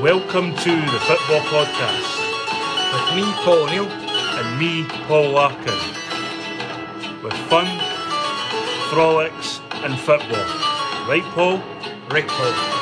Welcome to the Football Podcast With me, Paul O'Neill. and me, Paul Larkin. With fun, frolics, and football. Right, Paul? Right, Paul.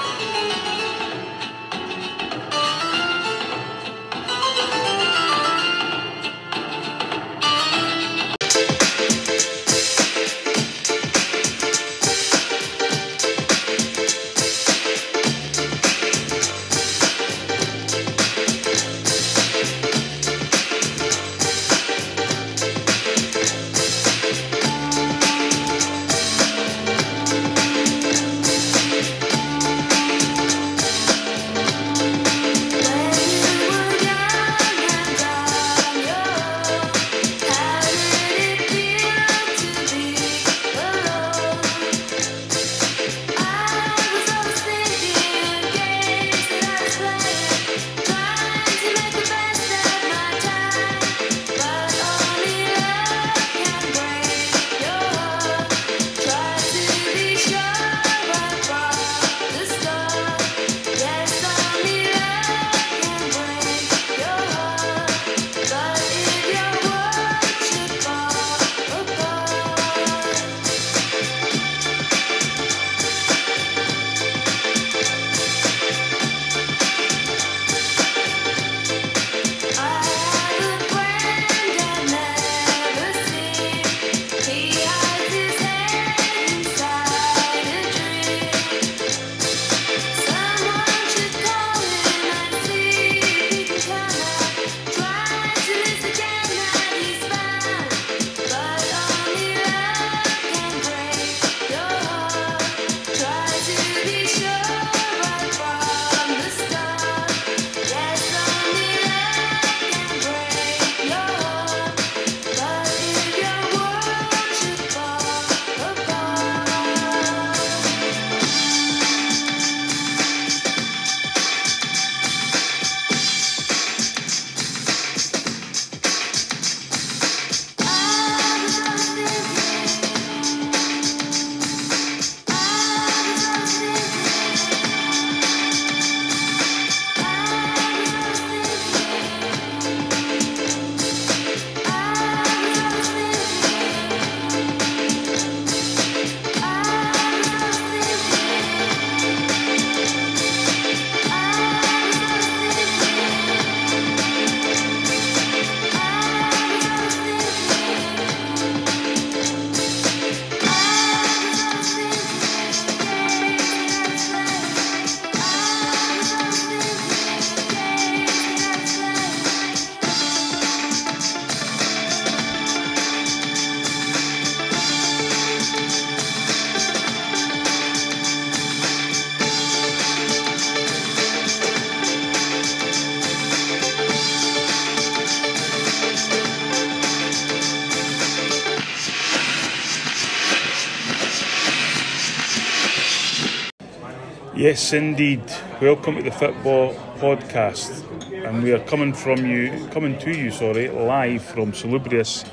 Yes, indeed. Welcome to the Football Podcast, and we are coming from you, coming to you, sorry, live from salubrious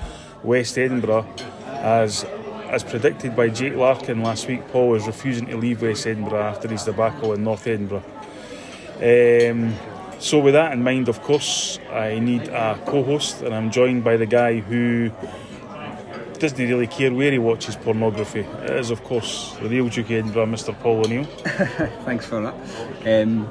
West Edinburgh, as as predicted by Jake Larkin last week. Paul is refusing to leave West Edinburgh after his debacle in North Edinburgh. Um, so, with that in mind, of course, I need a co-host, and I'm joined by the guy who doesn't really care where he watches pornography. It is, of course, the real Duke of Edinburgh, Mr. Paul O'Neill. Thanks for that. Um,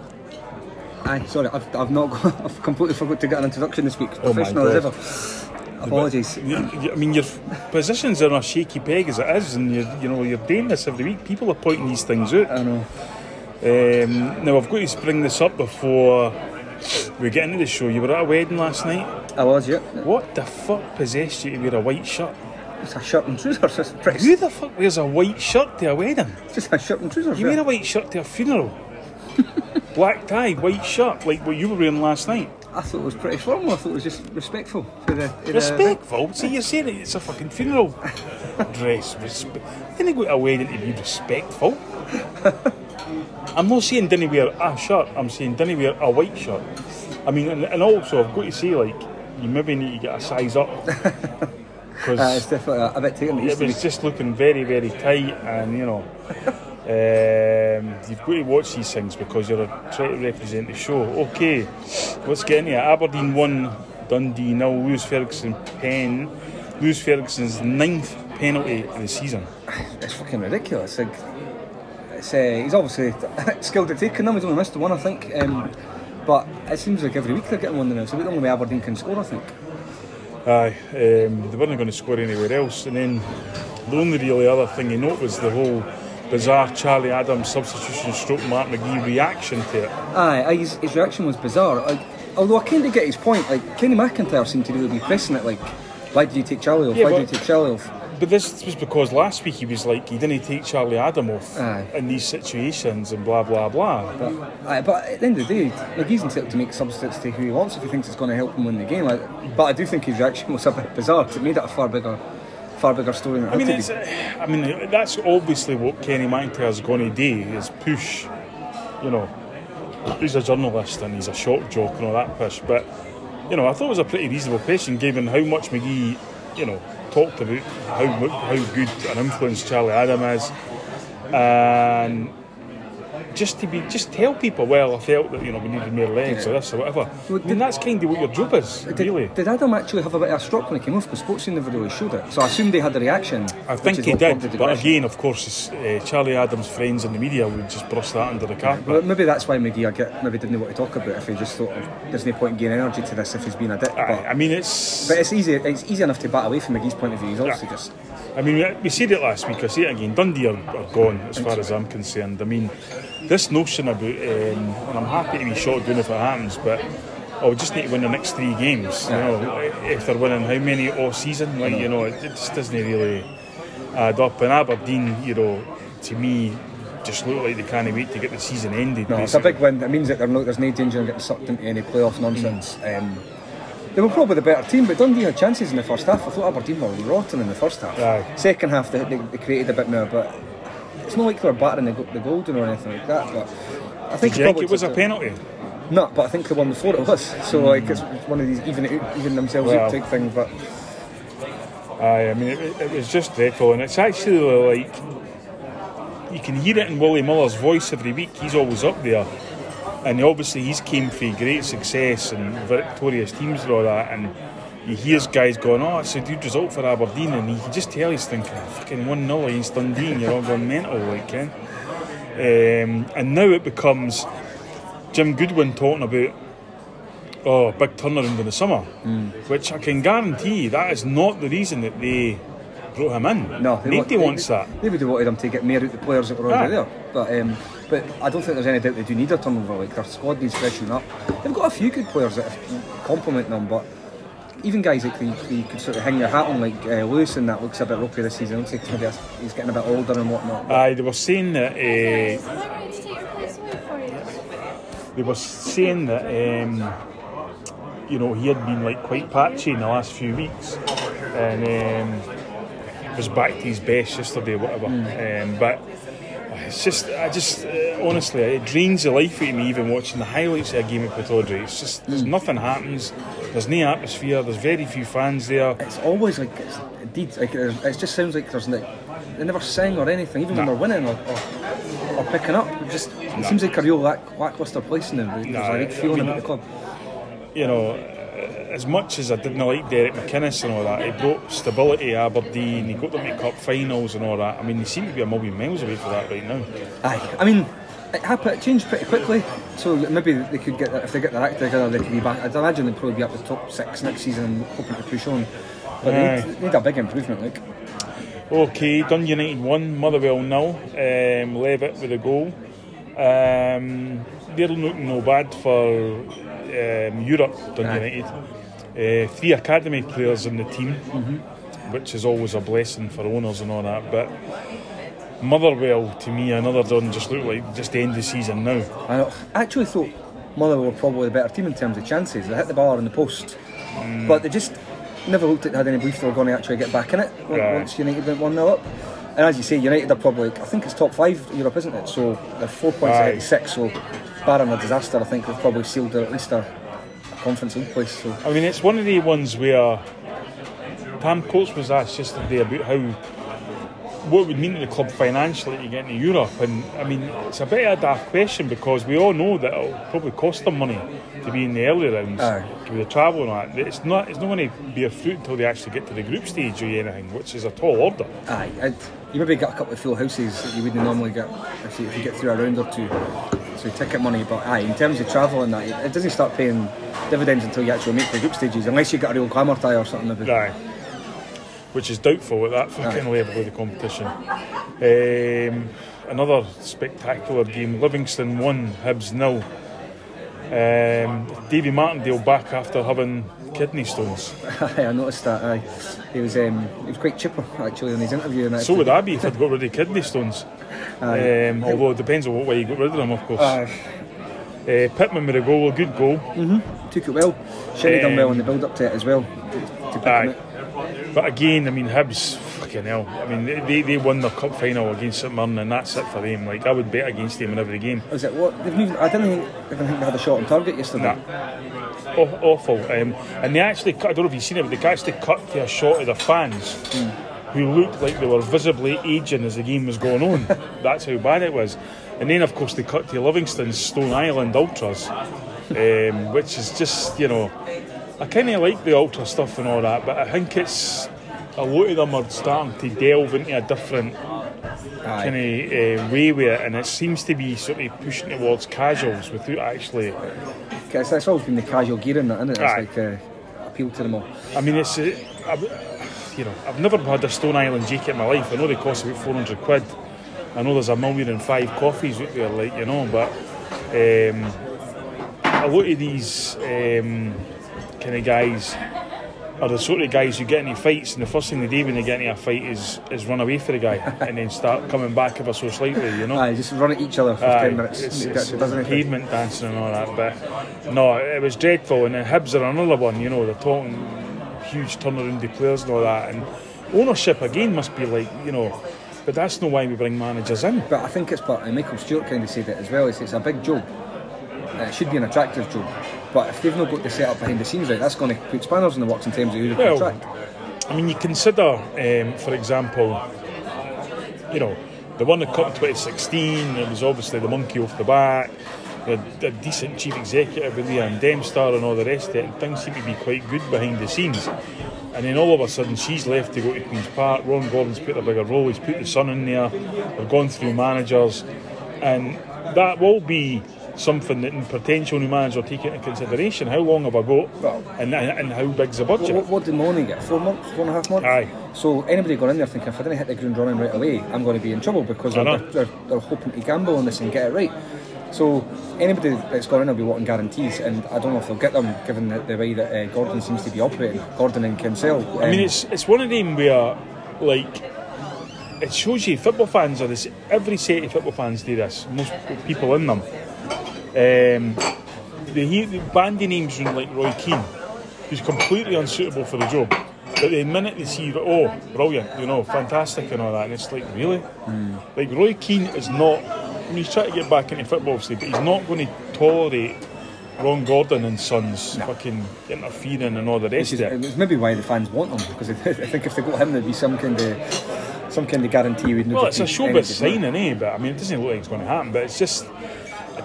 aye, sorry, I've, I've not got, I've completely forgot to get an introduction this week. Oh Professional as ever. Apologies. You- I mean, your position's on a shaky peg as it is, and you're, you know you're doing this every week. People are pointing these things out. I know. Um, now I've got to bring this up before we get into the show. You were at a wedding last night. I was, yeah. What the fuck possessed you to wear a white shirt? It's a shirt and trousers. It's pretty. Who the fuck wears a white shirt to a wedding? It's just a shirt and trousers. You wear yeah. a white shirt to a funeral. Black tie, white shirt, like what you were wearing last night. I thought it was pretty formal. I thought it was just respectful to the. to the- Respectful. See, you're saying it, it's a fucking funeral dress. Respe- I didn't go to a wedding to be respectful. I'm not saying didn't wear a shirt. I'm saying didn't wear a white shirt. I mean, and, and also I've got to say, like, you maybe need to get a size up because Uh, it's definitely a, a bit than it it was just looking very, very tight, and you know, Um, you've got to watch these things because you're trying to represent the show. Okay, let's get into it. Aberdeen won, Dundee nil. Lewis Ferguson pen. Lewis Ferguson's ninth penalty of the season. It's fucking ridiculous. Like, it's, uh, he's obviously skilled at taking them. He's only missed one, I think. Um, but it seems like every week they're getting one now. About the only way Aberdeen can score, I think. Aye, um, they weren't going to score anywhere else. And then the only really other thing you note was the whole bizarre Charlie Adam's substitution stroke Mark McGhee reaction to it. Aye, his, his reaction was bizarre. Like, although I kind of get his point. Like Kenny McIntyre seemed to really be pressing it. Like, why did you take Charlie off? Yeah, why did you take Charlie off? But this was because last week he was like, he didn't take Charlie Adam off Aye. in these situations and blah, blah, blah. But, aye, but at the end of the day, like he's entitled to make substitutes to who he wants if he thinks it's going to help him win the game. Like, but I do think his reaction was a bit bizarre. 'cause It made it a far bigger, far bigger story than it I mean, it's, be. I mean, that's obviously what Kenny McIntyre's going to do is push, you know, he's a journalist and he's a shock jock and all that push. But, you know, I thought it was a pretty reasonable question given how much McGhee, you know, talked about how how good an influence Charlie Adam is. And just to be, just tell people, well, I felt that, you know, we needed more legs or this or whatever. Well, I mean, that's kind of what your job is, Did, really. did Adam actually have a bit of a stroke when he came off? Because Sportscene never really showed it. So I assumed they had a reaction. I think he did, but again, of course, uh, Charlie Adam's friends in the media would just brush that under the carpet. Well, maybe that's why McGhee I get, maybe didn't know what to talk about if he just thought there's no point in gaining energy to this if he's been a dick. Aye, But, I mean, it's. but it's easy it's easy enough to bat away from McGhee's point of view. He's obviously just I mean, we- we said it last week. I say it again. Dundee are, are gone, as far as I'm concerned. I mean, this notion about, um, and I'm happy to be shot down if it happens, but oh, we just need to win the next three games. You know, if they're winning how many all season, like you know, it, it just doesn't really add up. And Aberdeen, you know, to me, just look like they can't wait to get the season ended. No, it's a big win. It means that they're no, there's no danger of getting sucked into any playoff nonsense. Um, they were probably the better team, but Dundee had chances in the first half. I thought Aberdeen were rotten in the first half. Aye. Second half, they, they, they created a bit more, but it's not like they were battering the, the golden or anything like that. But I think Do you think it was a penalty? No, but I think the one before it was. So like it's one of these even even themselves Well. type things. But Aye, I mean, it, it was just dreadful, and it's actually like you can hear it in Willie Miller's voice every week. He's always up there, and obviously he's came from great success and victorious teams and all that, and he hears guys going, "Oh, it's a good result for Aberdeen," and he can just tell he's thinking, "Fucking one 0 against Dundee," and you're all going mental, like, Ken. Um, and now it becomes Jim Goodwin talking about oh, big turnaround in the summer, which I can guarantee that is not the reason that they brought him in. no, they nobody want- wants that. They would have wanted him to get more out the players that were already Aye. there. But um, but I don't think there's any doubt they do need a turnover. Like their squad needs freshening up. They've got a few good players that complement them, but. Even guys like you, you could sort of hang your hat on, like uh, Lewis, and that looks a bit ropey this season. Looks like maybe he's getting a bit older and whatnot. Aye, they were saying that uh, I wanted to take your place away for you. they were saying that um, you know he had been like quite patchy in the last few weeks, and um, was back to his best yesterday, whatever. Um, but it's just, I just uh, honestly, it drains the life out of me even watching the highlights of a game of Pittodrie. It's just there's nothing happens. There's no atmosphere. There's very few fans there. it's always like it's indeed like it just sounds like there's like they never sing or anything even when they're winning or, or, or picking up it just it seems like a real lack, lackluster place in them there's Nah, a I feeling mean- about the club you know, as much as I didn't like Derek McInnes and all that, he brought stability Aberdeen, he got them to cup finals and all that. I mean, they seem to be a million miles away from that right now. aye I mean it happened it changed pretty quickly so maybe they could get if they get their act together they could be back I'd imagine they'd probably be up the top six next season and hoping to push on but they need, they need a big improvement like Okay, Dun United 1, Motherwell nil. Um, Levitt with a goal. Um, they're looking no bad for um, Europe, Dun. United. Uh, three academy players in the team, which is always a blessing for owners and all that. But Motherwell, to me, another done just look like just the end of the season now. I actually thought Motherwell were probably the better team in terms of chances. They hit the bar in the post, Mm. but they just never looked like had any belief they were going to actually get back in it Right. once United went 1 0 up. And as you say, United are probably, I think it's top five Europe, isn't it? So they're four points ahead of six, So, barring a disaster, I think they've probably sealed at least a conference place. So, I mean, it's one of the ones where Tam Courts was asked yesterday about how what it would mean to the club financially to get into Europe. And I mean, it's a bit of a daft question because we all know that it'll probably cost them money to be in the early rounds Aye. with the travel and all that. It's not, it's not going to bear fruit until they actually get to the group stage or anything, which is a tall order. Aye, and you maybe get a couple of full houses that you wouldn't normally get if you, if you get through a round or two. So ticket money, but aye, in terms of travel and that, it, it doesn't start paying dividends until you actually make the group stages, unless you get a real glamour tie or something. Maybe. Aye. Which is doubtful at that fucking level of the competition. Um, another spectacular game. Livingston won, Hibs nil. Um, Davy Martindale back after having kidney stones. I noticed that. Aye, he was um, he was quite chipper actually in his interview. And So would I be if I'd got rid of kidney stones. Um, although it depends on what way you got rid of them, of course. Uh, Pittman with a goal, a good goal. took it well. Should have done well Um, in the build up to it as well. To, Aye. But again, I mean, Hibs, fucking hell. I mean, they, they won their cup final against St Mirren, and that's it for them. Like, I would bet against them in every game. Was it what? They've even, I didn't think, even think they had a shot on target yesterday. Nah. Aw- awful. Um, and they actually, cut, I don't know if you've seen it, but they actually cut to a shot of the fans who looked like they were visibly aging as the game was going on. That's how bad it was. And then, of course, they cut to Livingston's Stone Island Ultras, um, which is just, you know, I kind of like the Ultra stuff and all that, but I think it's a lot of them are starting to delve into a different kind of uh, way with it, and it seems to be sort of pushing towards casuals without actually. It's, it's always been the casual gear in that, isn't it? It's Aye. like uh, appeal to them all. I mean, it's uh, I've, you know I've never had a Stone Island jacket in my life. I know they cost about four hundred quid. I know there's a million and five coffees out there, like you know, but um, a lot of these um, kind of guys are the sort of guys who get into fights, and the first thing they do when they get into a fight is is run away for the guy and then start coming back ever so slightly, you know. Aye, just run at each other for Aye, ten minutes. It's, It it's actually doesn't pavement dancing and all that, but no, it was dreadful. And the Hibs are another one, you know, they're talking huge turnaround to players and all that. And ownership again must be like, you know, but that's not why we bring managers in. But I think it's part, and Michael Stewart kind of said it as well, is it's a big job. Uh, It should be an attractive job. But if they've not got the setup behind the scenes right, that's going to put spanners in the works in terms of who they Well, contract. I mean, you consider, um, for example, you know, the one that Cup 2016, it was obviously the monkey off the back, the, the decent chief executive with Leeann Dempster and all the rest of it, and things seem to be quite good behind the scenes. And then all of a sudden she's left to go to Queen's Park, Ron Gordon's put a bigger role, he's put the son in there, they've gone through managers, and that will be something that in potential new manager will take into consideration. How long have I got? Well- and, and how big's the budget? What, what did Maloney get? Four months, four and a half months? Aye. So anybody going in there thinking if I didn't hit the ground running right away, I'm going to be in trouble because they're, they're, they're hoping to gamble on this and get it right. So anybody that's gone in will be wanting guarantees, and I don't know if they'll get them given the, the way that uh, Gordon seems to be operating. Gordon and Kensell. I mean, um, it's it's one of them where, like, it shows you football fans are this. Every set of football fans do this. Most people in them. Um, the bandy names like Roy Keane, who's completely unsuitable for the job. But the minute they see, oh, brilliant, you know, fantastic and all that, and it's like, really? Like, Roy Keane is not, I mean, he's trying to get back into football, obviously, but he's not going to tolerate Ron Gordon and Sons fucking interfering and all the rest is, of it. it's maybe why the fans want them because I think if they got him, there'd be some kind of some kind of guarantee. We'd Well, it's a showbiz signing, eh? But I mean, it doesn't look like it's going to happen. But it's just,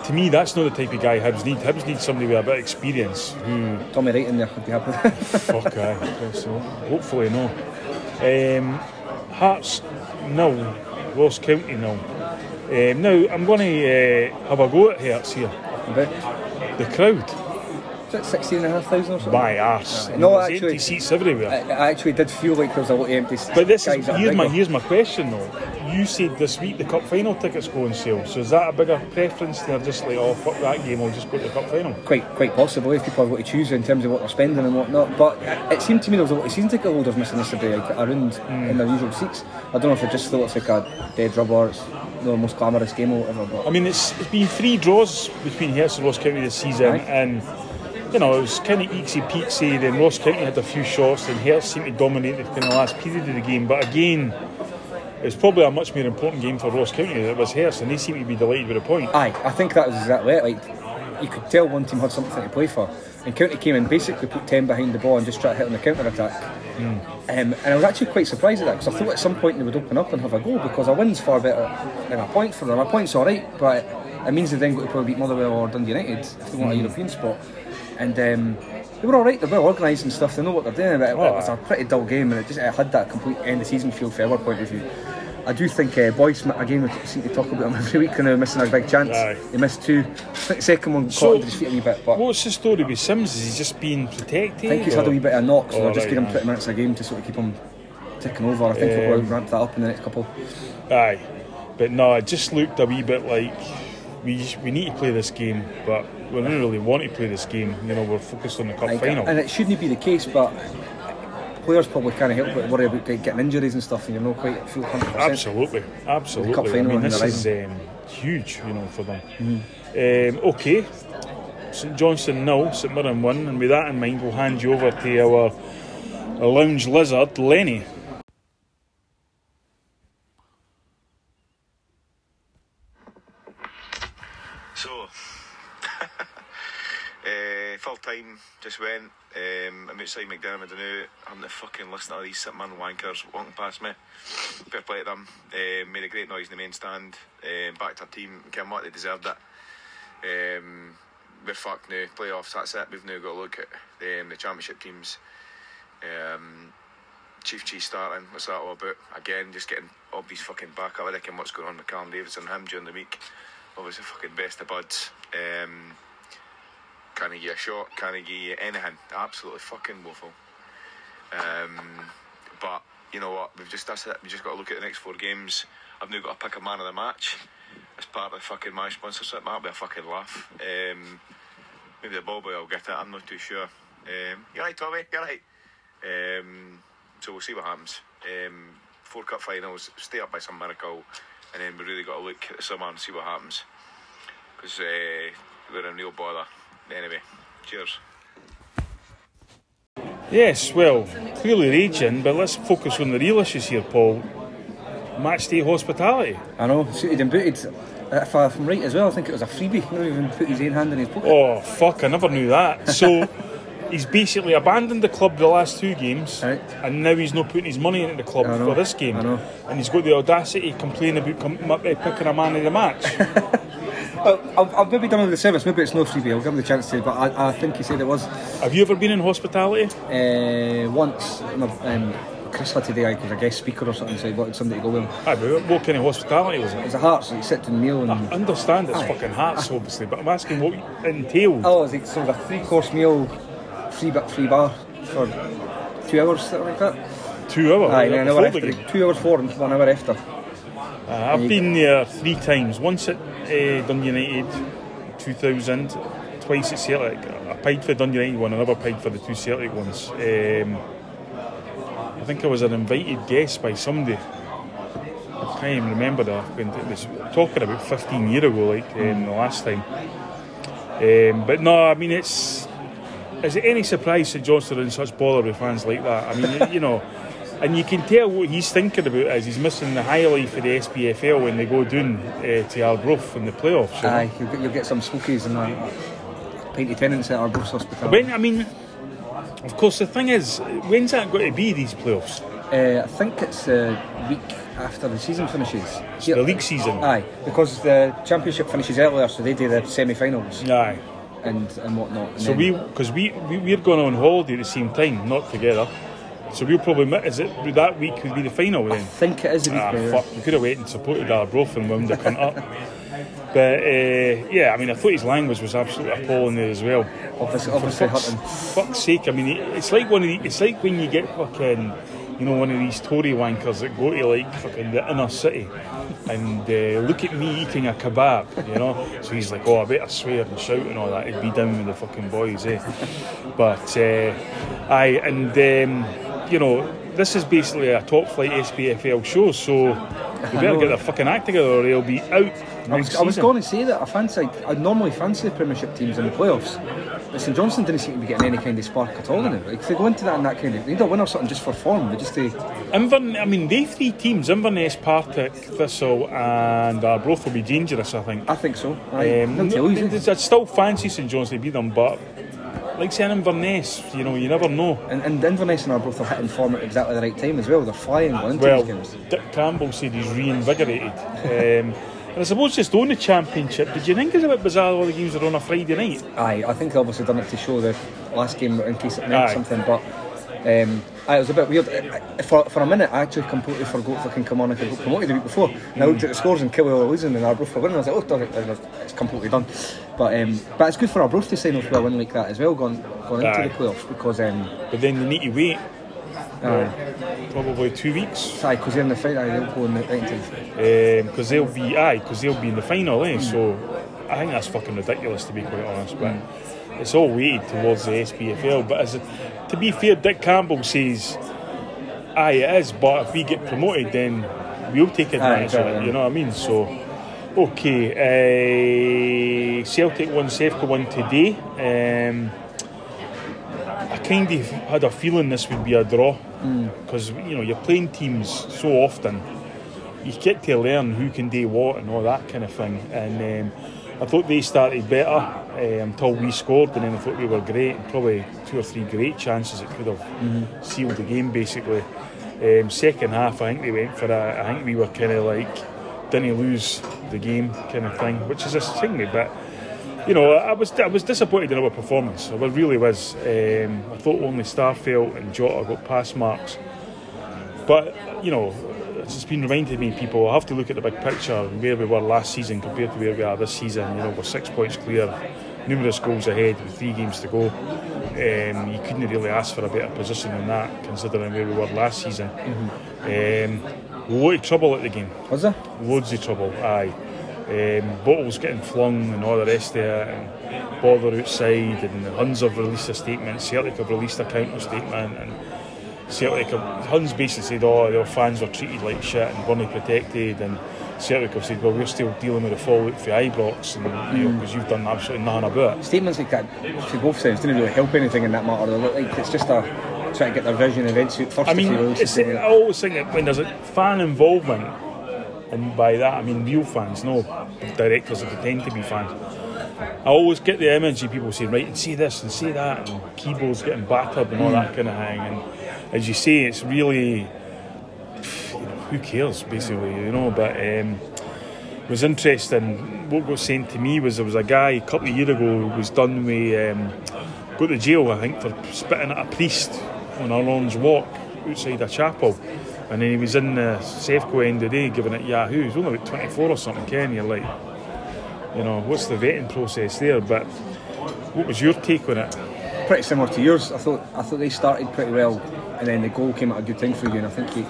to me, that's not the type of guy Hibs need. Hibs need somebody with a bit of experience. Who, Tommy Wright in there would be happy. fuck, aye. So hopefully, no. Um, Hearts, no. Ross County, no. Um, now, I'm going to uh, have a go at Hearts here. About The crowd, is that sixteen and a half thousand or something? my arse. No, There's actually- empty seats everywhere. I, I actually did feel like there was a lot of empty seats. But this is here's my bigger. here's my question though. You said this week the cup final tickets go on sale. So is that a bigger preference? They're just like, oh fuck that game, I'll just go to the cup final. quite quite possibly if people have got to choose in terms of what they're spending and whatnot. But it seemed to me there was a lot of season ticket holders missing yesterday, like around Hmm. in their usual seats. I don't know if they just thought it's like a dead rubber, it's the most glamorous game or whatever. But I mean, it's, it's been three draws between Hearts and Ross County this season, Aye. and you know it was kind of eeksy peeksy. Then Ross County had a few shots, and Hearts seemed to dominate in the last period of the game. But again, it's probably a much more important game for Ross County than it was Hearts, and they seem to be delighted with a point. aye, I think that was exactly it. Like you could tell one team had something to play for, and County came in basically put ten behind the ball and just tried to hit on the counter attack. Um, and I was actually quite surprised at that because I thought at some point they would open up and have a goal because a win's far better than a point for them. A point's alright, but it means they then got to probably beat Motherwell or Dundee United if they want a European spot. And um, they were alright, they're well organised and stuff, they know what they're doing, but it, Oh, was a pretty dull game and it just it had that complete end of season feel from our point of view. I do think uh, Boyce, again, we seem to talk about him every week, kind of missing a big chance. Aye. He missed two. I think the second one caught So, under his feet a wee bit, but What's the story with Simms? Is he just being protected? I think he's had a wee bit of a knock, so Oh, they're just right, giving him aye. 20 minutes a game to sort of keep him ticking over. I think Um, he'll ramp that up in the next couple. Aye, but no, it just looked a wee bit like we we need to play this game, but we don't really want to play this game. You know, we're focused on the cup final. and it shouldn't be the case, but players probably can't help but worry about getting injuries and stuff, and you're not quite full 100%. Absolutely, absolutely. cup I mean, this is um, huge, you know, for them. Um, okay, St Johnstone nil, St Mirren one, and with that in mind, we'll hand you over to our, our lounge lizard, Lenny. So, uh, full time just went. Um, I'm outside McDiarmid now. I'm the fucking listening to these sit man wankers walking past me. Fair play to them. Um, made a great noise in the main stand. Um, backed our team. Came what they deserved it. Um, we're fucked now. Playoffs. That's it. We've now got to look at um, the championship teams. Um, Chief Cheese starting. What's that all about? Again, just getting Obby's fucking back. I reckon what's going on with Callum Davidson and him during the week. Obviously, fucking best of buds. Can he get a shot? Can he give you anything? Absolutely fucking woeful. Um, but you know what? We've just that's it. We just got to look at the next four games. I've now got to pick a man of the match as part of the fucking my sponsorship. That'll be a fucking laugh. Um, maybe the ball boy will get it. I'm not too sure. Um, you're right, Tommy. You're right. Um, so we'll see what happens. Um, four cup finals, stay up by some miracle, and then we really got to look at the summer and see what happens. Because uh, we're in real bother. Anyway, cheers. Yes, well, clearly raging, but let's focus on the real issues here, Paul. Match day hospitality. I know, suited and booted. If I'm right as well, I think it was a freebie. Not even put his own hand in his pocket. Oh fuck! I never knew that. So he's basically abandoned the club the last two games, Right. and now he's not putting his money into the club know, for this game. I know. And he's got the audacity to complain about com- uh, picking a man of the match. Well, I've, I've maybe done it the service. Maybe it's no freebie. I'll give him the chance to. But I, I think he said it was Have you ever been in hospitality? uh, once. Um, Chris had today because a guest speaker or something said wanted somebody to go with him. Aye, but what kind of hospitality was It it? was a heart, so you sit and kneel and. I understand it's Aye. fucking hearts, obviously, but I'm asking what it entailed. Oh, it was like sort of a three course meal, free ba- free bar for two hours, something like that. Two hours. Aye, was an hour after. Two hours for and one hour after. Uh, I've been there three times. Once at uh, Dundee United, 2000. Twice at Celtic. I paid for the Dundee United one, never paid for the two Celtic ones. Um, I think I was an invited guest by somebody. I can't even remember that. It was talking about 15 years ago, like um, the last time. Um, but no, I mean it's. Is it any surprise that Johnston are in such bother with fans like that? I mean, you know, and you can tell what he's thinking about is he's missing the highlight for the SPFL when they go down uh, to Arbroath in the playoffs. You Aye, you'll get, you'll get some smokies and a pint of Tennent's at Arbroath Hospital. When I mean, of course, the thing is, when's that going to be? These playoffs, Uh, I think it's the week after the season finishes. the league season. Aye, because the championship finishes earlier, so they do the semi-finals Aye. and and whatnot. And So then- we, because we, we we're going on holiday at the same time, not together. So we'll probably mi- is it that week would be the final I think it is the week. Ah, fuck! We could have waited and supported Arbroath and wound the cunt up. But uh, yeah, I mean, I thought his language was absolutely appalling there as well. Obviously, obviously fuck's, hurting. fuck's sake! I mean, it's like one of the, it's like when you get fucking, you know, one of these Tory wankers that go to like fucking the inner city and uh, look at me eating a kebab, you know. So he's like, oh, I better swear and shout and all that. He'd be down with the fucking boys, eh? But uh, aye, and um, you know, this is basically a top flight SPFL show, so we better get their fucking act together or they'll be out. I was, I was going to say that I fancy, I normally fancy the Premiership teams in the playoffs, but St Johnstone didn't seem to be getting any kind of spark at all in it. Like, if they go into that in that kind of, they need a win or something just for form, They just to, Invern, I mean, they three teams, Inverness, Partick, Thistle, and Arbroath will be dangerous, I think. I think so. Aye, Um, eh? I'd still fancy St John's to beat them, but like saying Inverness, you know, you never know. And, and Inverness and Arbroath are hitting form at exactly the right time as well. They're flying going Well, games. Dick Campbell said he's reinvigorated. um, and I suppose just on the championship, did you think it's a bit bizarre all the games are on a Friday night? Aye, I think they obviously done it to show the last game in case it meant Aye. something, but um, aye, it was a bit weird. I- I- For, for a minute, I actually completely forgot fucking Kilmarnock had got promoted the week before. And I looked at the scores and Kilwell were losing and Arbroath were winning. I was like, oh, it's completely done. But um, but it's good for Arbroath to sign off with a win like that as well, going, going into the playoffs because um, But then they need to wait aye, probably two weeks aye, because they're in the aye, they'll go in the, the because they'll be aye because they'll be in the final. Eh? So I think that's fucking ridiculous to be quite honest. But it's all weighted towards the SPFL. But as to be fair, Dick Campbell says, aye, it is. But if we get promoted, then we'll take advantage of it. You know what I mean? So. Okay, uh, Celtic won, Sevco won today. Um, I kind of had a feeling this would be a draw because you know you're playing teams so often. You get to learn who can do what and all that kind of thing. And um, I thought they started better uh, until we scored, and then I thought we were great. Probably two or three great chances that could have sealed the game basically. Um, second half, I think they went for a. I think we were kind of like didn't lose the game kind of thing, which is a thing but you know, I was I was disappointed in our performance. I really was. Um, I thought only Starfelt and Jota got pass marks, but you know, it's just been reminded me, people. I have to look at the big picture, where we were last season compared to where we are this season. You know, we're six points clear, numerous goals ahead with three games to go. Um, you couldn't really ask for a better position than that, considering where we were last season. Um, a lot of trouble at the game Was there? loads of trouble. Aye, um, bottles getting flung and all the rest of it, and bother outside, and the Huns have released a statement. Celtic have released a counter statement, and Celtic have, Huns basically said, "Oh, their fans were treated like shit and weren't protected," and Have said, "Well, we're still dealing with the fallout for Ibrox, and you know, because you've done absolutely nothing about it." Statements like that, for both sides, didn't really help anything in that matter. They look like it's just a trying to get their vision eventually first. I mean, I always think that when there's a fan involvement, and by that I mean real fans, no directors that pretend to be fans. I always get the image of people saying, right, and see this and see that, and keyboards getting battered and all that mm. kind of thing. And as you say, it's really, who cares, basically, you know. But um, it was interesting. What got sent to me was there was a guy a couple of years ago who was done with, um, to jail, I think, for spitting at a priest on a Lawrence walk outside a chapel. And then he was in the Sevco end of the day giving it Yahoo. He's only about 24 or something, Ken. You're like, you know, what's the vetting process there? But what was your take on it? pretty similar to yours. I thought I thought they started pretty well, and then the goal came at a good time for you. And I think you,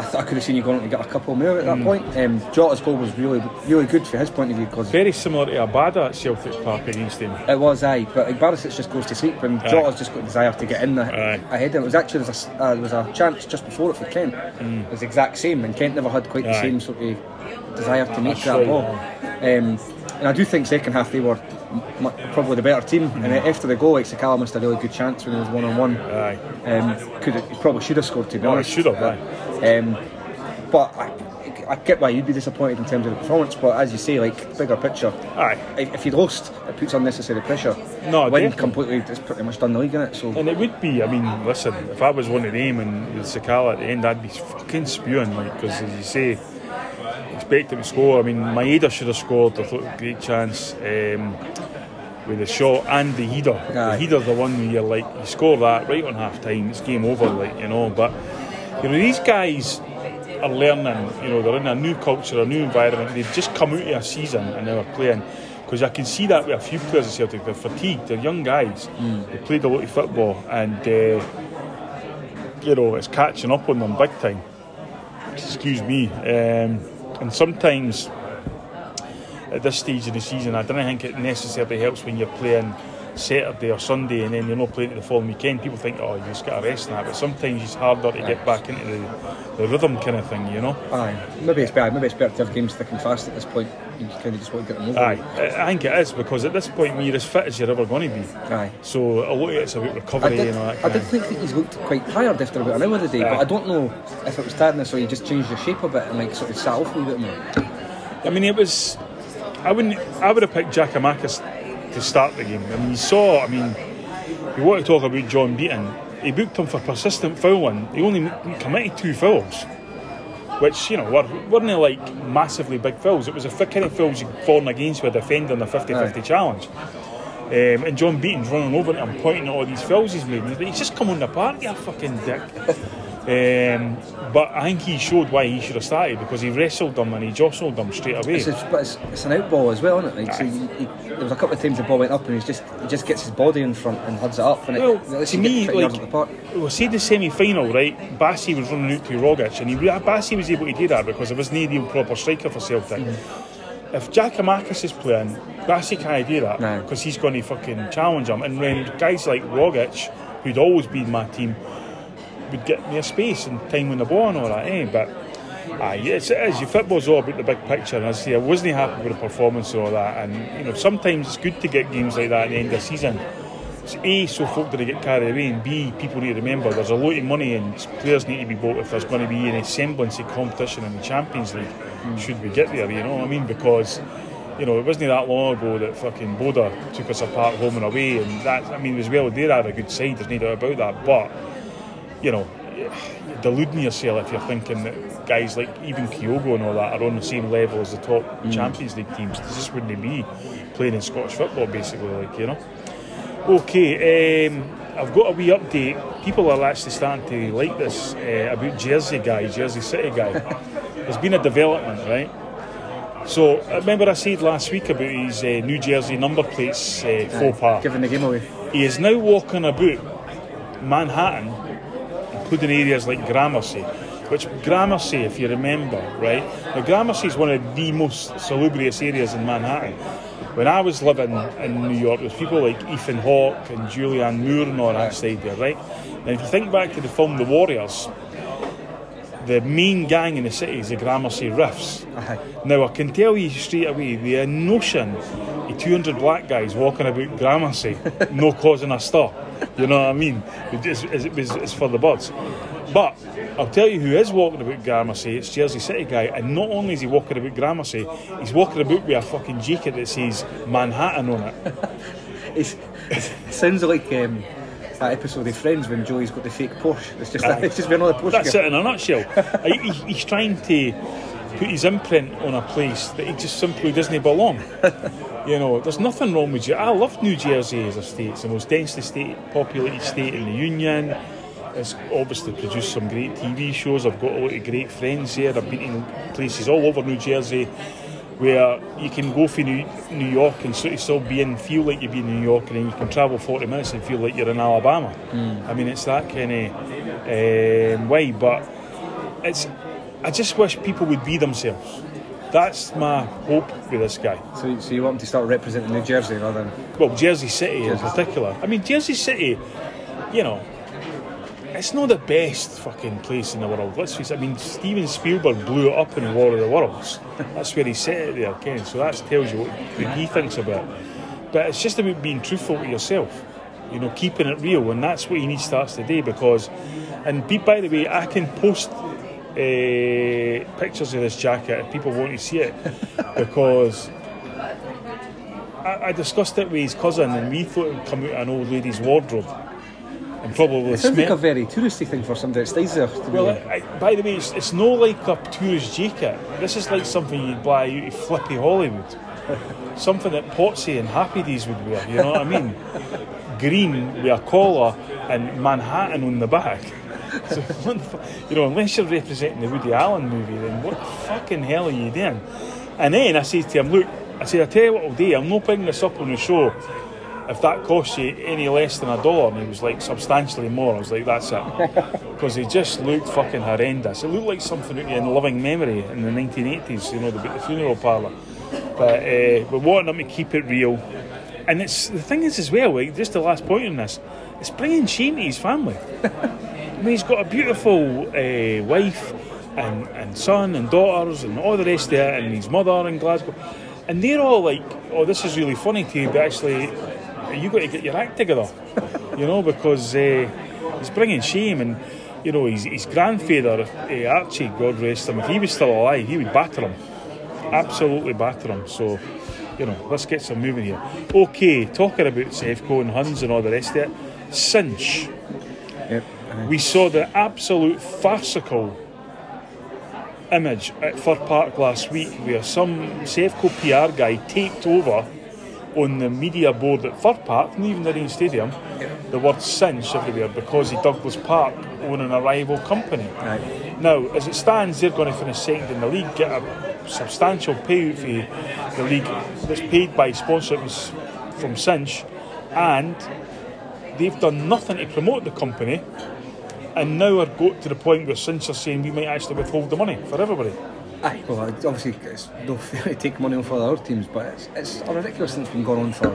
I, th- I could have seen you going on to get a couple more at that Mm. point. Um, Jota's goal was really really good from his point of view because Very similar to Abada at Celtic Park against him. it was aye, but Barisic just goes to sleep, and Jota's just got a desire to get in there Aye. ahead. of. It was actually there was, a, uh, there was a chance just before it for Kent. It was the exact same, and Kent never had quite the Mm. Same sort of desire to make That's that right, ball. Um, and I do think second half they were probably the better team. And after the goal, like Sakala missed a really good chance when he was one on one. Aye. Um, could he probably should have scored to be Oh, he honest. should have, aye. Um, but I, I get why you'd be disappointed in terms of the performance. But as you say, like bigger picture, Aye. if, if you'd lost, it puts unnecessary pressure. No, win definitely. completely. It's pretty much done the league in it. So And it would be, I mean, listen, if I was one of them and Sakala at the end, I'd be fucking spewing, like, because as you say, expect him to score. I mean, Maeda should have scored, I thought, great chance um, with the shot and the header. Aye. The header's the one where you're like, you score that right on half time, it's game over, like, you know. But, you know, these guys are learning, you know, they're in a new culture, a new environment. They've just come out of a season and they're playing. Because I can see that with a few players at Celtic, they're fatigued, they're young guys. They played a lot of football and, uh, you know, it's catching up on them big time. Excuse me. Um, and sometimes at this stage of the season, I don't think it necessarily helps when you're playing Saturday or Sunday and then you're not playing the following weekend. People think, oh, you just got a rest now, but sometimes it's harder to get back into the, the rhythm kind of thing, you know. aye, maybe it's better. Maybe it's better to have games thick and fast at this point. You kind of just want to get them over. Aye, I think it is because at this point, when you're as fit as you're ever going to be, Aye. so a lot of it's about recovery did, and all that I did of think that he's looked quite tired after about an hour of the day, but I don't know if it was tiredness or he just changed your shape a bit and like sort of sat off a wee bit more. I mean, it was. I wouldn't. I would have picked Giakoumakis to start the game. I mean, you saw. I mean, we want to talk about John Beaton. He booked him for persistent fouling. He only committed two fouls, which you know were, weren't they like massively big fills. It was a kind of fouls you'd fallen against with a defender in a 50-50 Aye. challenge. Um, and John Beaton's running over to him, pointing at all these fills he's made. And he's like, he's just come on the park, you fucking dick. Um, but I think he showed why he should have started because he wrestled them and he jostled them straight away. It's, a, but it's, it's an out ball as well, isn't it? Like, so he, he, there was a couple of times the ball went up and he's just he just gets his body in front and heads it up, and Well, it, it to me, like- the park. Well, say the semi-final, right? Bassey was running out to Rogic, and he Bassey was able to do that because there was no real proper striker for Celtic. If Giakoumakis is playing, Bassey can't do that No. because he's going to fucking challenge him. And when guys like Rogic, who'd always been my team, would get more space and time on the ball and all that, eh? But aye, it's, it is. Your football's all about the big picture. And as I say, I wasn't happy with the performance and all that. And you know, sometimes it's good to get games like that at the end of the season. It's A, so folk don't get carried away, and B, people need to remember there's a lot of money and players need to be bought if there's going to be any semblance of competition in the Champions League. Should we get there, you know what I mean? Because you know, it wasn't that long ago that fucking Bodø took us apart home and away, and that I mean, as well, they had a good side. There's no doubt about that, but you know, deluding yourself if you're thinking that guys like even Kyogo and all that are on the same level as the top Champions League teams. This just wouldn't be playing in Scottish football, basically, like you know. Okay, um, I've got a wee update. People are actually starting to like this uh, about Jersey guy, Jersey City guy. There's been a development, right? So, remember I said last week about his uh, New Jersey number plates uh, faux pas. Giving the game away. He is now walking about Manhattan, including areas like Gramercy, which Gramercy, if you remember, right? Now, Gramercy is one of the most salubrious areas in Manhattan. When I was living in New York, there was people like Ethan Hawke and Julianne Moore and all that side there, right? And if you think back to the film The Warriors, the main gang in the city is the Gramercy Riffs. Aye. Uh-huh. Now, I can tell you straight away the notion of 200 black guys walking about Gramercy, no causing a stir. You know what I mean? It is- it was- It's for the birds. But I'll tell you who is walking about Gramercy, it's Jersey City guy. And not only is he walking about Gramercy, he's walking about with a fucking jacket that says Manhattan on it. It's, it sounds like um, that episode of Friends when Joey's got the fake Porsche. It's just Aye. it's just been on the Porsche. That's it in a nutshell. He- he- he's trying to put his imprint on a place that he just simply doesn't belong. You know, there's nothing wrong with you. I love New Jersey as a state. It's the most densely state, populated state in the Union. It's obviously produced some great TV shows. I've got a lot of great friends here. I've been to places all over New Jersey where you can go from New, York and sort of still be in, feel like you're in New York, and then you can travel 40 minutes and feel like you're in Alabama. I mean, it's that kind of um, way, but it's. I just wish people would be themselves. That's my hope with this guy. So, so you want him to start representing New Jersey rather than Well, Jersey City in particular. I mean, Jersey City, you know, it's not the best fucking place in the world. Let's face it. I mean, Steven Spielberg blew it up in War of the Worlds. That's where he set it there, Ken. So that tells you what, what he thinks about it. But it's just about being truthful to yourself. You know, keeping it real, and that's what you need starts today. Because, and be, by the way, I can post uh, pictures of this jacket if people want to see it, because I, I discussed it with his cousin, and we thought it would come out of an old lady's wardrobe, and probably It sounds like a very touristy thing for somebody that stays there. To Well, be, I, by the way, it's, it's no like a tourist jacket. This is like something you'd buy out of Flippy Hollywood. something that Potsy and Happy Days would wear, you know what I mean? Green with a collar and Manhattan on the back. So, you know, unless you're representing the Woody Allen movie, then what the fucking hell are you doing? And then I said to him, look, I said, I tell you what I'll do, I'm not bringing this up on the show if that costs you any less than a dollar, and he was like substantially more, I was like, that's it. Because he just looked fucking horrendous. It looked like something out in living memory in the 1980s, you know, the, the funeral parlour. But uh, we wanted him to keep it real. And it's the thing is as well, like, just the last point on this, it's bringing shame to his family. He's got a beautiful uh, wife and, and son and daughters and all the rest of it, and his mother in Glasgow. And they're all like, oh, this is really funny to you, but actually, you've got to get your act together, you know, because uh, he's bringing shame. And, you know, his, his grandfather, uh, Archie, God rest him, if he was still alive, he would batter him. Absolutely batter him. So, you know, let's get some moving here. Okay, talking about Sevco and Huns and all the rest of it. cinch. Yep. We saw the absolute farcical image at Fir Park last week where some Sevco PR guy taped over on the media board at Fir Park, not even the Rain Stadium, the word cinch everywhere because he Douglas Park own an arrival company. Aye. Now, as it stands, they're going to finish second in the league, get a substantial payout for the league that's paid by sponsorships from Cinch, and they've done nothing to promote the company, and now are got to the point where Cinch are saying we might actually withhold the money for everybody. Aye, well, obviously it's no fair to take money off other teams, but it's, it's a ridiculous thing that's been going on for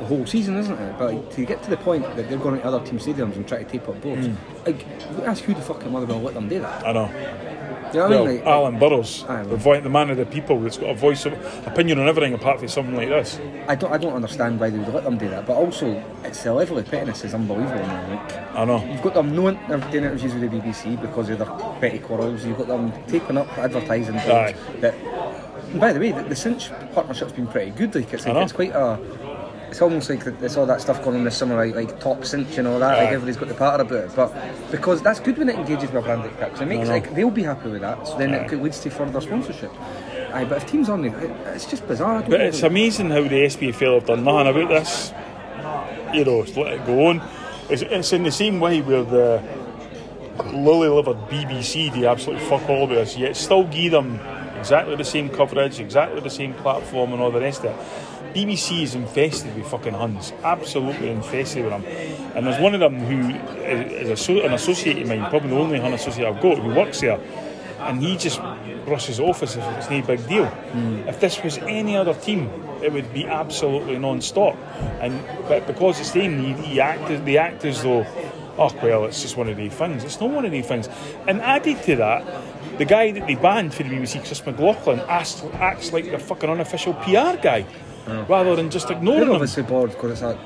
the whole season, isn't it? But to get to the point that they're going to other team stadiums and try to tape up boards, hmm. like, ask who the fucking mother will let them do that? I know. You know Well, I mean? Like, Alan Burrows, Aye, the, vo- the man of the people that's got a voice of opinion on everything apart from something like this. I don't, I don't understand why they would let them do that, but also it's the level of pettiness is unbelievable. Like, I know. You've got them no in- they're doing interviews with the BBC because of their petty quarrels. You've got them taping up advertising that. By the way, the, the Cinch partnership's been pretty good. Like it's, like, it's quite a. It's almost like there's all that stuff going on this summer, like, like top cinch and all that. Like everybody's got the patter about it, but because that's good when it engages with a brand like that, 'cause it makes know. like they'll be happy with that. So then Aye. it leads to further sponsorship. Aye, but if teams it- it's just bizarre. But know. it's amazing how the SPFL have done nothing about this. You know, let it go on. It's, it's in the same way where the lily livered BBC do absolutely fuck all about this, yet still give them exactly the same coverage, exactly the same platform, and all the rest of it. BBC is infested with fucking Huns, absolutely infested with them. And there's one of them who is an associate of mine, probably the only Hun associate I've got, who works there, and he just brushes off as if it's no big deal. Hmm. If this was any other team, it would be absolutely non-stop. And but because it's them, he, he act, they act as though, oh well, it's just one of these things. It's not one of these things. And added to that, the guy that they banned for the BBC, Chris McLaughlin, acts, acts like the fucking unofficial PR guy, rather than just ignoring They're obviously bored because a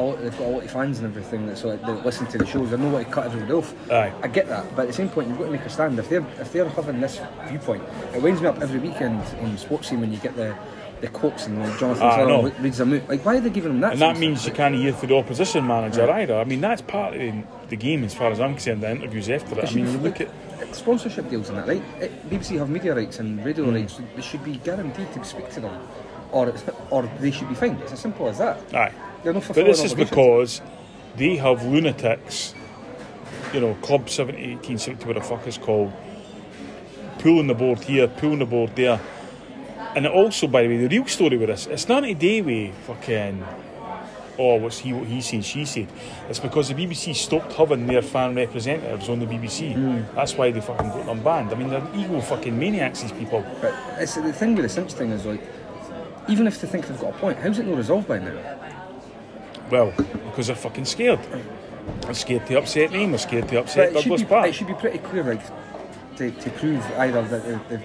lot, they've got a lot of fans and everything that so like, they listen to the shows. They know what to cut everybody off. Aye. I get that, but at the same point, you've got to make a stand. If they're if they're having this viewpoint, it winds me up every weekend on the sports scene when you get the the quotes and like Jonathan Ah. Sutherland reads them out. Like, why are they giving them that? And that means you can't hear for the opposition manager either. I mean, that's part of the, game as far as I'm concerned, the interviews after it. I mean, you look at. Sponsorship deals and that, right? It, BBC have media rights and radio Hmm. rights. They should be guaranteed to speak to them, or or they should be fined. It's as simple as that. Aye. They're not But this is because they have lunatics, you know, Club 70, 1870, what the fuck is called, pulling the board here, pulling the board there. And also, by the way, the real story with this, it's not to day with fucking, oh, what's he, what he said, she said. It's because the BBC stopped having their fan representatives on the BBC. Hmm. That's why they fucking got them banned. I mean, they're ego fucking maniacs, these people. But it's the thing with the Cinch thing is like, even if they think they've got a point, how's it not resolved by now? Well, because they're fucking scared. They're scared to upset me, they're scared to upset it should, Douglas be, Park. it should be pretty clear, like, to, to prove either that they, they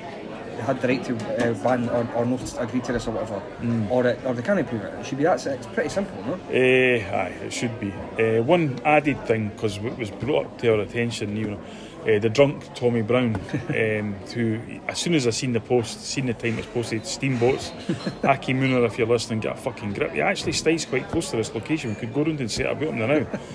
they had the right to uh, ban or, or not agree to this or whatever, Mm. or it, or they can't prove it. It should be that. It's pretty simple, no? Eh, aye, it should be. Uh, one added thing, because it was brought up to our attention, you know, uh, the drunk Tommy Brown, um, who, as soon as I seen the post, seen the time it was posted, Steamboats, Aki Mooner, if you're listening, get a fucking grip. He actually stays quite close to this location. We could go round and set about him there now.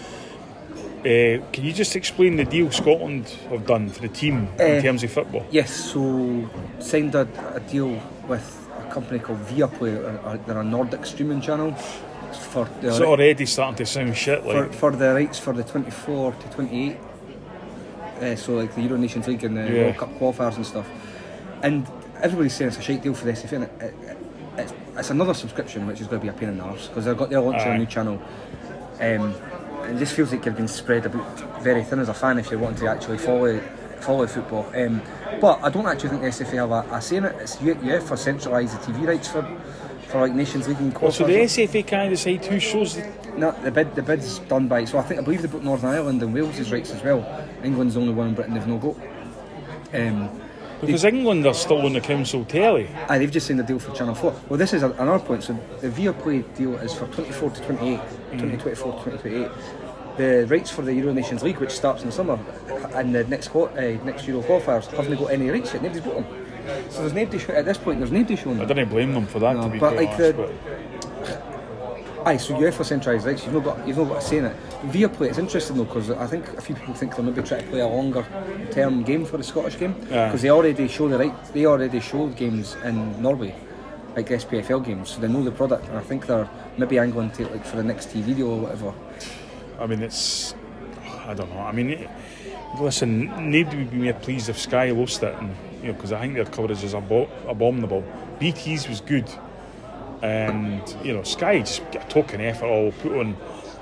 Uh, can you just explain the deal Scotland have done for the team in Eh, terms of football? Yes, so signed a, a deal with a company called Viaplay. uh, uh, They're a Nordic streaming channel for the, It's already starting to sound shit for, for the rights for the 24 to 28. Uh, so like the Euro Nations League and the Yeah. World Cup qualifiers and stuff. And everybody's saying it's a shite deal for the SFA. And it, it, it's, it's another subscription which is going to be a pain in the arse because they've got their launch Aye. a new channel. Um, it just feels like you've been spread about very thin as a fan if you're wanting to actually follow follow football. Um, but I don't actually think the SFA have a, a say in it. It's UEFA centralised the TV rights for for like Nations League and Oh, so the. SFA can't decide who shows the No, the bid the bid's done by so I think I believe they put Northern Ireland and Wales' rights as well. England's the only one in Britain they've no got. Um, Because England are still on the council telly. aye, they've just signed a deal for Channel 4. Well, this is a, another point. So the Viaplay deal is for 24 to 28, 2024 to 2028. The rights for the Euro Nations League, which starts in the summer, and the next uh, next Euro qualifiers haven't got any rights yet. Nobody's got them. So there's nobody at this point. There's nobody showing I them. don't blame them for that, No, to be but like the- Aye, so UEFA centralised rights. You've not got you've not got a say in it. Viaplay, it's interesting though because I think a few people think they'll maybe try to play a longer term game for the Scottish game because they already show the right. They already showed games in Norway, like SPFL games, so they know the product. And I think they're maybe angling to like for the next TV deal or whatever. I mean, it's. I don't know. I mean, it, listen, nobody would be more pleased if Sky lost it, and you know, because I think their coverage is abo- abominable. BT's was good, and you know, Sky just get a token effort. All put on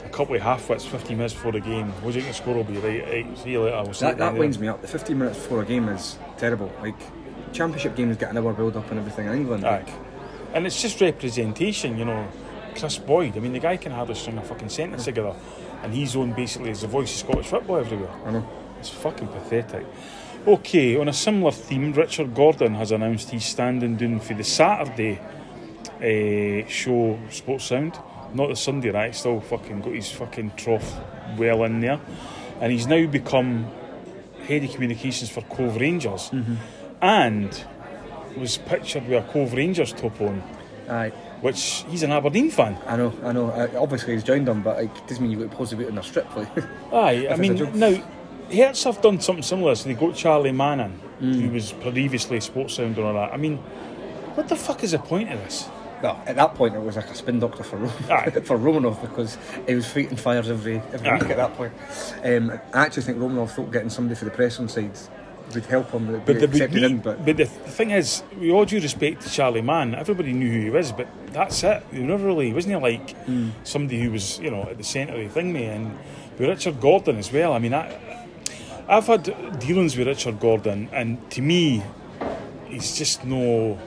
a couple of half wits, 15 minutes before the game. What do you think the score will be? Right, right see you later. We'll see That, that winds me up. The 15 minutes before a game is terrible. Like championship games get an hour build up and everything in England. Aye. Like, And it's just representation, you know. Kris Boyd, I mean, the guy can hardly string a fucking sentence together, and he's on basically as the voice of Scottish football everywhere. I know. It's fucking pathetic. Okay, on a similar theme, Richard Gordon has announced he's standing down for the Saturday uh, show Sports Sound, not the Sunday, right? Still fucking got his fucking trough well in there, and he's now become head of communications for Cove Rangers, and was pictured with a Cove Rangers top on, Aye. which he's an Aberdeen fan. I know, I know. Uh, obviously, he's joined them, but it doesn't mean you look positive in their strip. Like. Aye, I mean, a now, Hearts have done something similar. So they got Charlie Manning, Mm. who was previously Sports Sound and all that. I mean, what the fuck is the point of this? no, at that point, it was like a spin doctor for Ro- Aye. for Romanov because he was fighting fires every every week at that point. Um, I actually think Romanov thought getting somebody for the press on side would help him. But But, the, but, in, but but the, the thing is, with all due respect to Charlie Mann, everybody knew who he was, but that's it. He never really, wasn't he like Hmm. somebody who was, you know, at the centre of the thing, mate? And with Richard Gordon as well, I mean, I, I've had dealings with Richard Gordon, and to me, he's just no.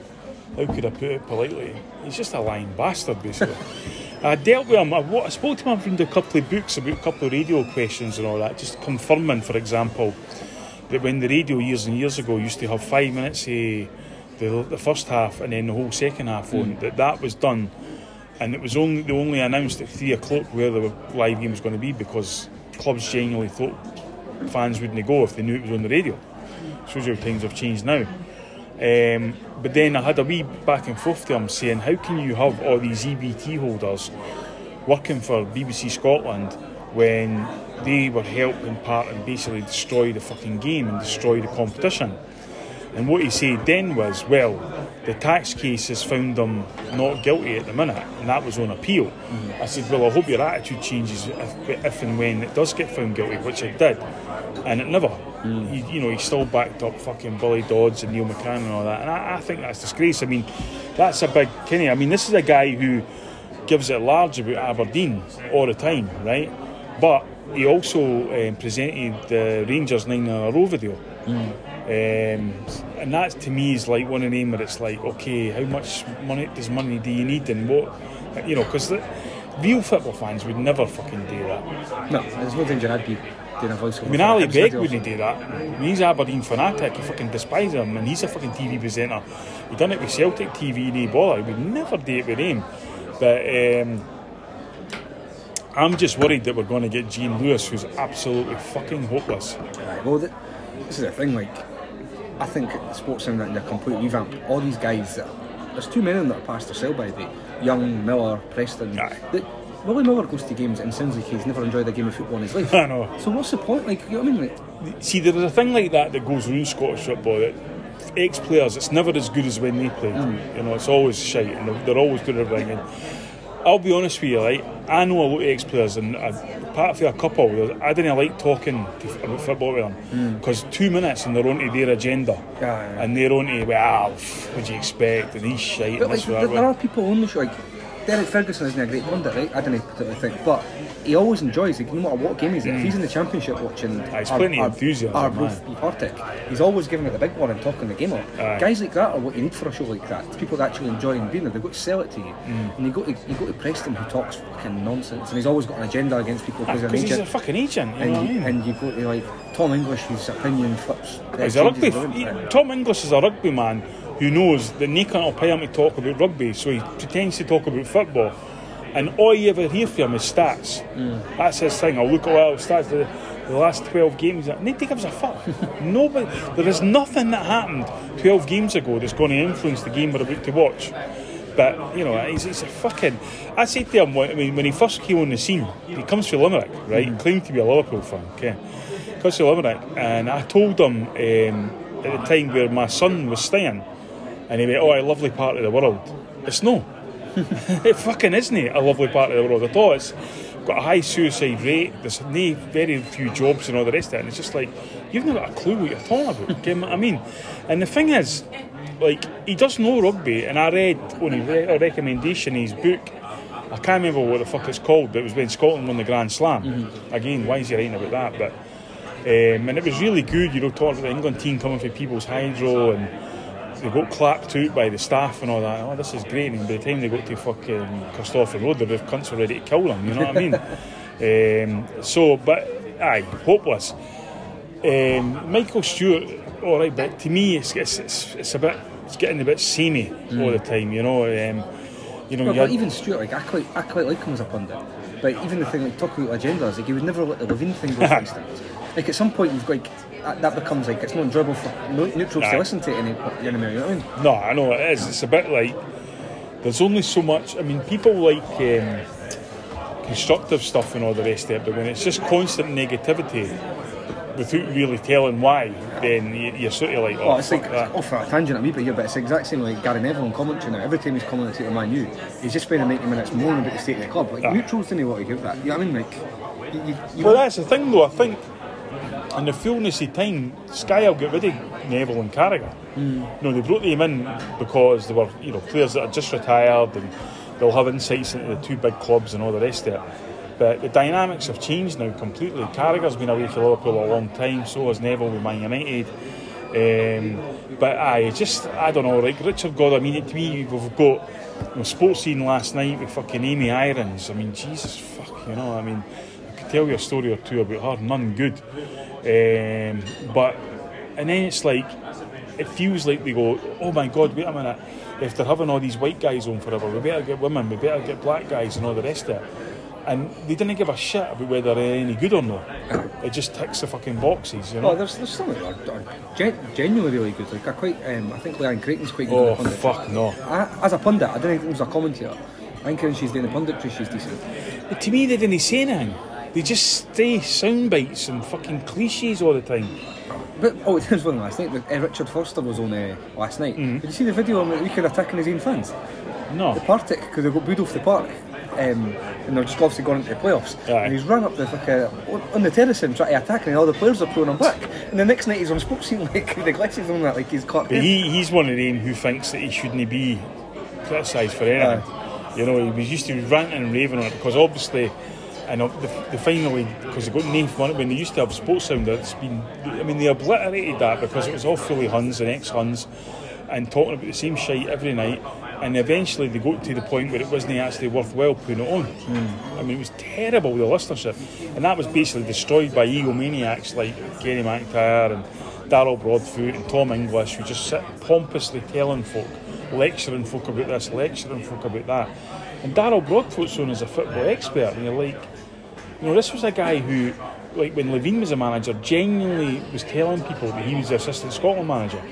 How could I put it politely? He's just a lying bastard, basically. I dealt with him. I, I spoke to him. I've read a couple of books about a couple of radio questions and all that, just confirming, for example, that when the radio years and years ago used to have five minutes of the, the first half and then the whole second half on, hmm. that that was done, and it was only they only announced at three o'clock where the live game was going to be because clubs genuinely thought fans wouldn't go if they knew it was on the radio. Shows you how times have changed now. Um, but then I had a wee back and forth to him saying, how can you have all these EBT holders working for BBC Scotland when they were helping part and basically destroy the fucking game and destroy the competition? And what he said then was, well, the tax case has found them not guilty at the minute, and that was on appeal. I said, well, I hope your attitude changes if, if and when it does get found guilty, which it did, and it never. He, you know, he still backed up fucking Billy Dodds and Neil McCann and all that, and I, I think that's disgrace. I mean, that's a big Kenny. I mean, this is a guy who gives it large about Aberdeen all the time, right? But he also um, presented the Rangers nine in a row video. Um, and that to me is like one of them where it's like, okay, how much money does money do you need, and what, you know, because real football fans would never fucking do that. no, there's no danger I'd be doing a. I mean, Ali Begg wouldn't do that. He's Aberdeen fanatic. I fucking despise him, and he's a fucking TV presenter. He done it with Celtic TV, and he bother. He would never do it with him. But um, I'm just worried that we're going to get Gene Lewis, who's absolutely fucking hopeless. Right, well, th this is the thing. Like, I think sports in a complete revamp. All these guys, that, there's too many of them that are past their sell by the Young, Miller, Preston. Aye. Willie Miller goes to games and sounds like he's never enjoyed a game of football in his life. I know. So what's the point? Like, you know what I mean? Like, See, there is a thing like that that goes around Scottish football that ex players, it's never as good as when they played. Mm. You know, it's always shite and they're, they're always good at everything. And I'll be honest with you, right? I know a lot of ex players, and I, apart from a couple, I didn't like talking to, about football with them mm. because two minutes and they're onto their agenda Yeah, yeah. and they're onto, well, what do you expect? And he's shite. but and like, there, there are people on the show. Like, Derek Ferguson isn't a great pundit, right? I don't particularly think, but he always enjoys it. No matter what game he's in, if he's in the championship watching, Aye, he's plenty of enthusiasm, Our. Partick, he's always giving it the big one and talking the game up. Aye. Guys like that are what you need for a show like that. It's people that actually enjoy being there. They've got to sell it to you, Mm. and you go to you go to Preston who talks fucking nonsense, and he's always got an agenda against people because an he's a agent. fucking agent, you And know what I you, mean? and you go to like Tom English, whose opinion flips. uh, He's a rugby. he- Tom English is a rugby man who knows that they can't pay him to talk about rugby, so he pretends to talk about football. And all you ever hear from him is stats. That's his thing. I'll look at all the stats. The, the last 12 games, nobody gives a fuck. Nobody. There is nothing that happened 12 games ago that's going to influence the game we're about to watch. But you know, he's, he's a fucking. I say to him, when, I mean, when he first came on the scene, he comes from Limerick, right? He claimed to be a Liverpool fan, okay? Comes from Limerick, and I told him um, at the time where my son was staying, and he went, "Oh, a lovely part of the world." It's no. it fucking isn't a lovely part of the world at all. It's got a high suicide rate. There's no very few jobs and all the rest of it. And it's just like you've not got a clue what you're talking about. do you know what I mean? And the thing is, like he does know rugby, and I read on his re- a recommendation in his book. I can't remember what the fuck it's called, but it was when Scotland won the Grand Slam. Again, why is he writing about that? But um, and it was really good, you know, talking about the England team coming from Peebles Hydro and they got clapped out by the staff and all that. Oh, this is great. And by the time they got to fucking Corstorphine Road, the cunts were ready to kill them, you know what I mean? Um, so, but, aye, hopeless. Um, Michael Stewart, all right, but to me, it's, it's, it's, it's a bit, it's getting a bit samey all the time, you know. Um, you know, No, but even Stuart, like I quite, I quite like him as a pundit. But even the thing like talking about agendas, like he would never let the Levein thing go, for instance. Like at some point, you've got like that, that becomes like it's not enjoyable for neutrals Aye. to listen to any anymore. You know what I mean? No, I know it is. It's a bit like there's only so much. I mean, people like um, constructive stuff and all the rest of it, but when it's just constant negativity without really telling why, then you- you're sort of like, oh, Oh, it's like that. off for a tangent a wee bit here, but it's the exact same like Gary Neville in commentary now. Every time he's commentating on Man U, he's just spending 90 minutes moaning about the state of the club. Like Aye. neutrals didn't want to give that. You know what I mean? Like, you, you Well, that's the thing, though. I think in the fullness of time, Sky will get rid of Neville and Carragher. You know, they brought them in because they were, you know, players that are just retired and they'll have insights into the two big clubs and all the rest of it. But the dynamics have changed now completely. Carragher's been away for Liverpool a long time, so has Neville with Man United. Um, but I just, I don't know, like Richard God, I mean, to me, we've got you know, sports scene last night with fucking Amy Irons. I mean, Jesus fuck, you know, I mean, tell you a story or two about her, none good. Um, but, and then it's like, it feels like they go, oh my God, wait a minute, if they're having all these white guys on forever, we better get women, we better get black guys and all the rest of it. And they didn't give a shit about whether they're any good or not. It just ticks the fucking boxes, you know. Oh, there's, there's some that are, are gen- genuinely really good. Like I quite, um, I think Leanne Crichton's quite good Oh, as a pundit. fuck no. I, as a pundit, I don't think as a commentator. I think when she's doing the punditry, she's decent. But to me, they didn't say anything. They just stay sound bites and fucking cliches all the time. But oh, it was one last night. Uh, Richard Foster was on uh, last night. Mm-hmm. Did you see the video on the weekend attacking his own fans? No. The Partick because they got booed off the park. Um, and they're just obviously gone into the playoffs. Aye. And he's run up the uh, on- the terrace and trying to attack, and all the players are throwing him back. And the next night he's on sports scene like the glasses on that, like he's caught. But he, he's one of them who thinks that he shouldn't be criticised for anything. You know, he was used to ranting and raving on it because obviously, and the, the finally, because they got Nath money when they used to have Sports Sounder, it's been, I mean, they obliterated that because it was all fully Huns and ex Huns and talking about the same shite every night. And eventually they got to the point where it wasn't actually worthwhile putting it on. Hmm. I mean, it was terrible, the listenership. And that was basically destroyed by egomaniacs like Gary McIntyre and Darryl Broadfoot and Tom English, who just sit pompously telling folk, lecturing folk about this, lecturing folk about that. And Darryl Broadfoot's on as a football expert, and you're like, you know, this was a guy who, like when Levein was a manager, genuinely was telling people that he was the assistant Scotland manager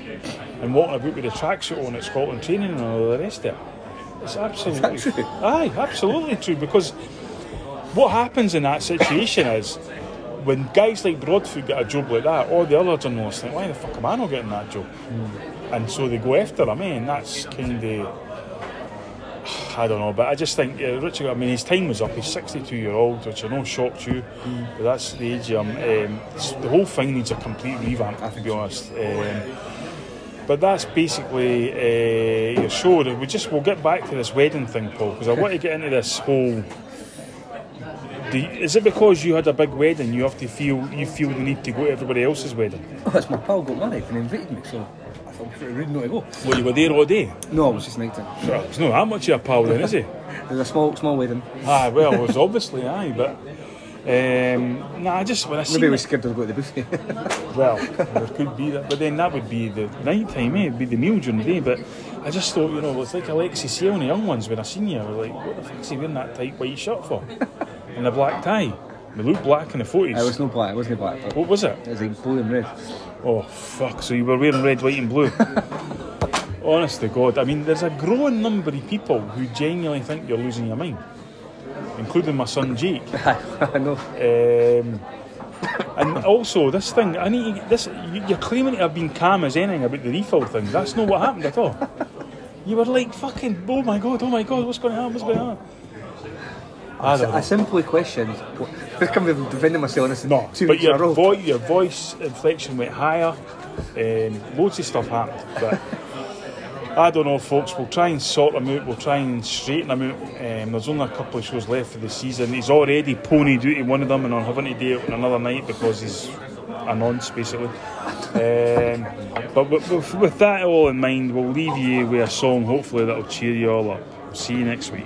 and walking about with a tracksuit on at Scotland training and all the rest of it. It's absolutely true? Aye, absolutely true. Because what happens in that situation is when guys like Broadfoot get a job like that, all the other journalists think, why the fuck am I not getting that job? And so they go after him, eh? And that's kind of. I don't know, but I just think uh, Richard. I mean, his time was up. He's sixty-two year old, which I know shocked you, but that's the age. Um, um, the whole thing needs a complete revamp, I to be honest. Um, but that's basically uh, your show. We just we'll get back to this wedding thing, Paul, because I want to get into this whole. Do you- is it because you had a big wedding you have to feel you feel the need to go to everybody else's wedding? Oh, it's my pal got married and invited me, so I thought it was pretty rude not to go. Well, you were there all day. No, it was just night time. Well, it's not that much of a pal then, is he? It was a small, small wedding. Ah, well, it was obviously aye, but um, nah, I just when I see Maybe I was scared to go to the buffet. well, there could be that, but then that would be the night time, eh? It'd be the meal during the day. But I just thought, you know, it's like Alexei Sayle and the young ones when I seen you. I was like, what the fuck's he wearing that tight white shirt for? and the black tie. They look black in the photos. it was no black, it wasn't black, what was it? it was like blue and red. Oh fuck! So you were wearing red, white, and blue. honest to God, I mean, there's a growing number of people who genuinely think you're losing your mind, including my son Jake. I know. Um, and also, this thing, I need to- this. you- You're claiming to have been calm as anything about the refill thing. That's not what happened at all. You were like fucking, oh my god, oh my god, what's going to happen? What's going to happen? I. I simply questioned. I can't be defending myself on this No, two but weeks in a your, vo- your voice inflection went higher, and loads of stuff happened. But I don't know, folks. We'll try and sort them out. We'll try and straighten them out. Um, there's only a couple of shows left for the season. He's already ponied out in one of them, and I'm having to do it on another night because he's a nonce, basically. Um, but with, with, with that all in mind, we'll leave you with a song, hopefully that'll cheer you all up. See you next week.